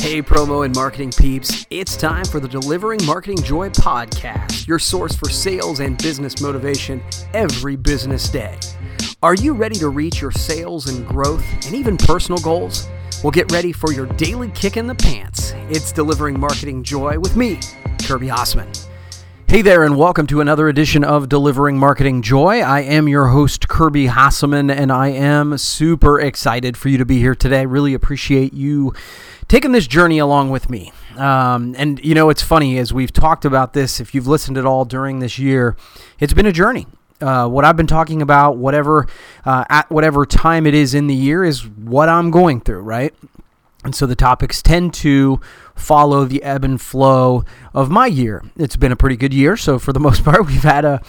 Hey, promo and marketing peeps, it's time for the Delivering Marketing Joy podcast, your source for sales and business motivation every business day. Are you ready to reach your sales and growth and even personal goals? Well, get ready for your daily kick in the pants. It's Delivering Marketing Joy with me, Kirby Hasseman. Hey there, and welcome to another edition of Delivering Marketing Joy. I am your host, Kirby Hasseman, and I am super excited for you to be here today. I Really appreciate you taking this journey along with me. Um, and you know, it's funny as we've talked about this. If you've listened at all during this year, it's been a journey. Uh, what I've been talking about, whatever uh, at whatever time it is in the year, is what I'm going through, right? And so the topics tend to follow the ebb and flow of my year. It's been a pretty good year, so for the most part, we've had a,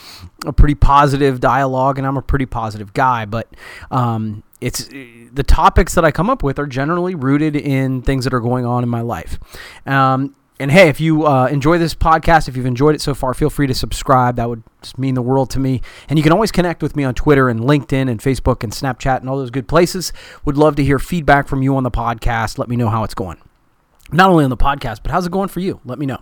a pretty positive dialogue, and I'm a pretty positive guy. But um, it's the topics that I come up with are generally rooted in things that are going on in my life. Um, and hey, if you uh, enjoy this podcast, if you've enjoyed it so far, feel free to subscribe. That would just mean the world to me. And you can always connect with me on Twitter and LinkedIn and Facebook and Snapchat and all those good places. Would love to hear feedback from you on the podcast. Let me know how it's going. Not only on the podcast, but how's it going for you? Let me know.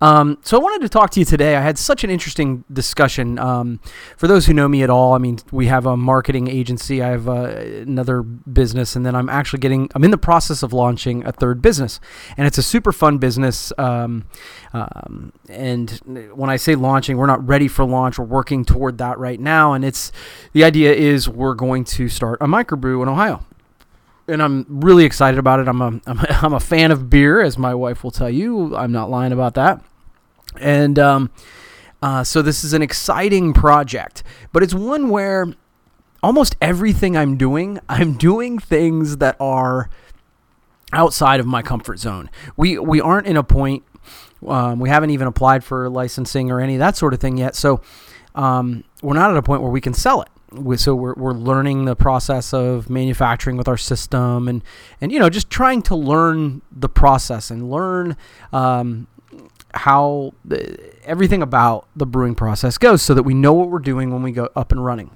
Um, so I wanted to talk to you today. I had such an interesting discussion. Um, for those who know me at all, I mean, we have a marketing agency. I have uh, another business, and then I'm actually getting. I'm in the process of launching a third business, and it's a super fun business. Um, um and when I say launching, we're not ready for launch. We're working toward that right now, and it's the idea is we're going to start a microbrew in Ohio and I'm really excited about it. I'm a, I'm a, I'm a fan of beer, as my wife will tell you. I'm not lying about that. And um, uh, so this is an exciting project, but it's one where almost everything I'm doing, I'm doing things that are outside of my comfort zone. We we aren't in a point. Um, we haven't even applied for licensing or any of that sort of thing yet. So um, we're not at a point where we can sell it we, so we're, we're learning the process of manufacturing with our system and and you know just trying to learn the process and learn um, how the, everything about the brewing process goes so that we know what we're doing when we go up and running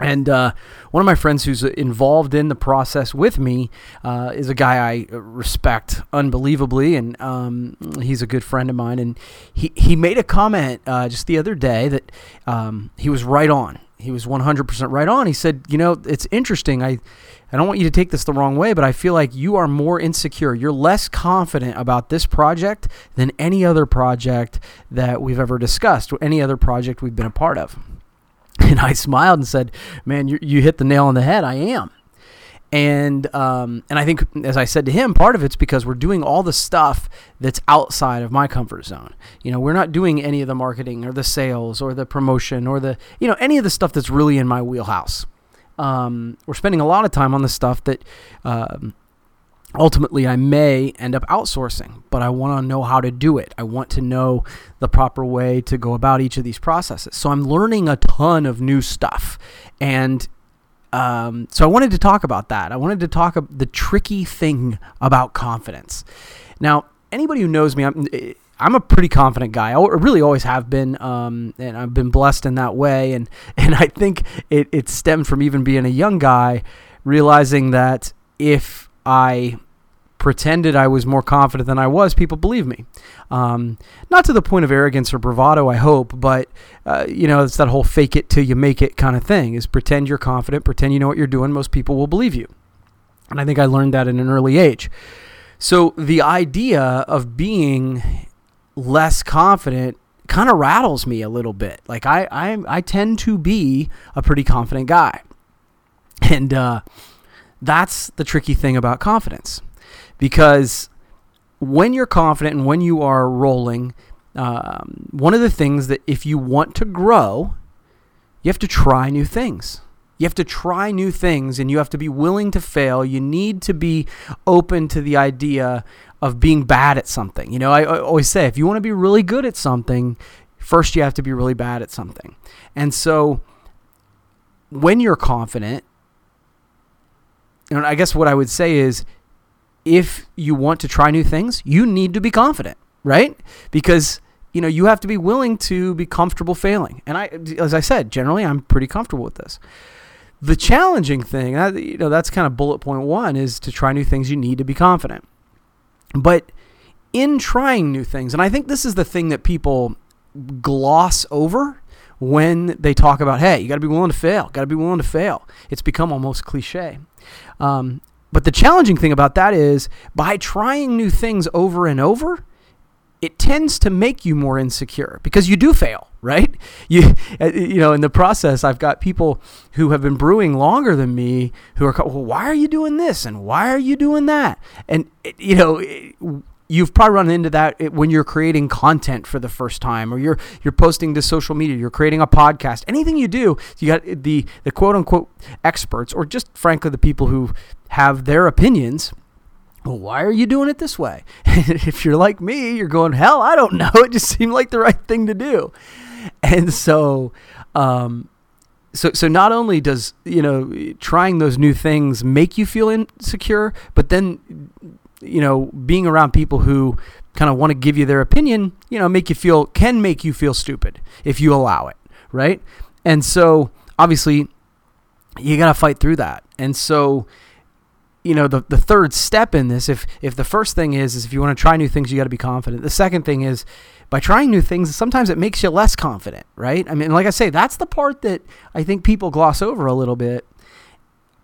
and uh, one of my friends who's involved in the process with me uh, is a guy I respect unbelievably, and um, he's a good friend of mine. And he, he made a comment uh, just the other day that um, he was right on he was 100% right on. He said, "You know, it's interesting. I I don't want you to take this the wrong way, but I feel like you are more insecure. You're less confident about this project than any other project that we've ever discussed, or any other project we've been a part of." And I smiled and said, "Man, you you hit the nail on the head. I am." and um, and I think, as I said to him, part of it's because we're doing all the stuff that's outside of my comfort zone. You know, we're not doing any of the marketing or the sales or the promotion or the you know any of the stuff that's really in my wheelhouse. Um, we're spending a lot of time on the stuff that um, ultimately I may end up outsourcing, but I want to know how to do it. I want to know the proper way to go about each of these processes. So I'm learning a ton of new stuff, and um, so I wanted to talk about that. I wanted to talk about the tricky thing about confidence. Now, anybody who knows me, I'm, I'm a pretty confident guy. I really always have been, um, and I've been blessed in that way. And and I think it it stemmed from even being a young guy, realizing that if I pretended I was more confident than I was, people believe me. Um, not to the point of arrogance or bravado, I hope, but uh, you know, it's that whole fake it till you make it kind of thing. Is pretend you're confident, pretend you know what you're doing. Most people will believe you, and I think I learned that at an early age. So the idea of being less confident kind of rattles me a little bit. Like I, I, I tend to be a pretty confident guy, and uh, that's the tricky thing about confidence because when you're confident and when you are rolling, um, one of the things that if you want to grow, you have to try new things. You have to try new things and you have to be willing to fail. You need to be open to the idea of being bad at something. You know, I, I always say if you want to be really good at something, first you have to be really bad at something. And so when you're confident, and I guess what I would say is if you want to try new things, you need to be confident, right? Because you know you have to be willing to be comfortable failing. And I, as I said, generally I'm pretty comfortable with this. The challenging thing, you know, that's kind of bullet point one, is to try new things. You need to be confident. But in trying new things, and I think this is the thing that people gloss over when they talk about, hey, you got to be willing to fail, got to be willing to fail. It's become almost cliche. Um, but the challenging thing about that is by trying new things over and over, it tends to make you more insecure because you do fail, right? You, uh, you know, in the process, I've got people who have been brewing longer than me who are, well, why are you doing this and why are you doing that? And you know, you've probably run into that when you're creating content for the first time or you're you're posting to social media you're creating a podcast anything you do you got the the quote unquote experts or just frankly the people who have their opinions well, why are you doing it this way? if you're like me, you're going, hell, I don't know. It just seemed like the right thing to do. And so, um, so, so not only does, you know, trying those new things make you feel insecure, but then, you know, being around people who kind of want to give you their opinion, you know, make you feel, can make you feel stupid if you allow it. Right. And so obviously you got to fight through that. And so, you know the, the third step in this if if the first thing is is if you want to try new things you got to be confident the second thing is by trying new things sometimes it makes you less confident right i mean like i say that's the part that i think people gloss over a little bit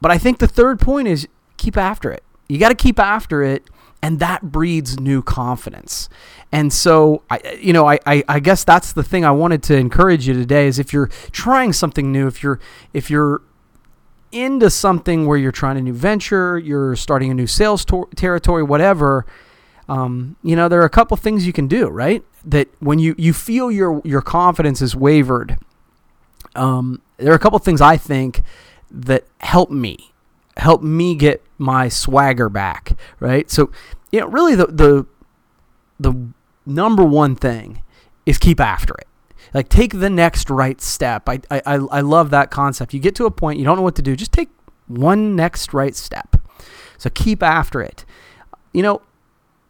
but i think the third point is keep after it you got to keep after it and that breeds new confidence and so i you know I, I i guess that's the thing i wanted to encourage you today is if you're trying something new if you're if you're into something where you're trying a new venture, you're starting a new sales to- territory, whatever, um, you know, there are a couple things you can do, right? That when you, you feel your, your confidence is wavered, um, there are a couple things I think that help me, help me get my swagger back, right? So, you know, really the, the, the number one thing is keep after it like take the next right step. I, I, I love that concept. You get to a point, you don't know what to do, just take one next right step. So keep after it. You know,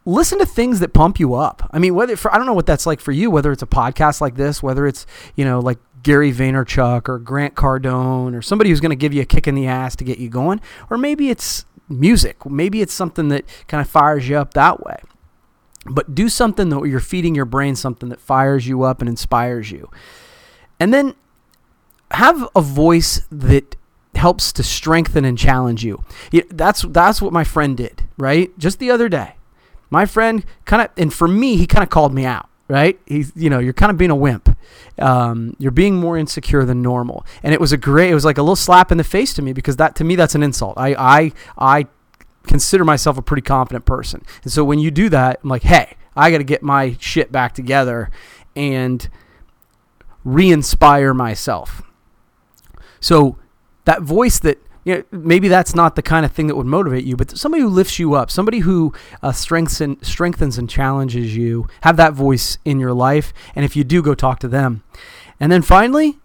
listen to things that pump you up. I mean, whether for I don't know what that's like for you, whether it's a podcast like this, whether it's, you know, like Gary Vaynerchuk or Grant Cardone or somebody who's going to give you a kick in the ass to get you going, or maybe it's music. Maybe it's something that kind of fires you up that way. But do something that you're feeding your brain something that fires you up and inspires you. And then have a voice that helps to strengthen and challenge you. That's that's what my friend did, right? Just the other day. My friend kind of and for me he kind of called me out, right? He's you know, you're kind of being a wimp. Um, you're being more insecure than normal. And it was a great it was like a little slap in the face to me because that to me that's an insult. I I I consider myself a pretty confident person. And so when you do that, I'm like, hey, I got to get my shit back together and re inspire myself. So that voice that, you know, maybe that's not the kind of thing that would motivate you, but somebody who lifts you up, somebody who uh, strengthens, strengthens and challenges you, have that voice in your life. And if you do, go talk to them. And then finally,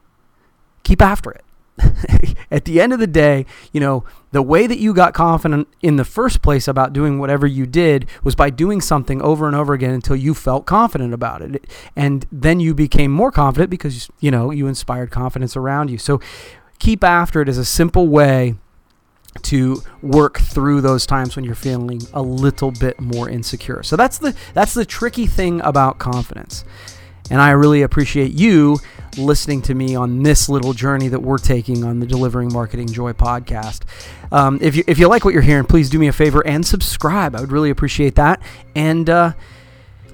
keep after it. at the end of the day, you know, the way that you got confident in the first place about doing whatever you did was by doing something over and over again until you felt confident about it. And then you became more confident because, you know, you inspired confidence around you. So keep after it as a simple way to work through those times when you're feeling a little bit more insecure. So that's the that's the tricky thing about confidence. And I really appreciate you listening to me on this little journey that we're taking on the Delivering Marketing Joy podcast. Um, if, you, if you like what you're hearing, please do me a favor and subscribe. I would really appreciate that. And uh,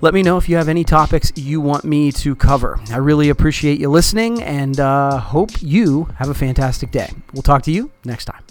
let me know if you have any topics you want me to cover. I really appreciate you listening and uh, hope you have a fantastic day. We'll talk to you next time.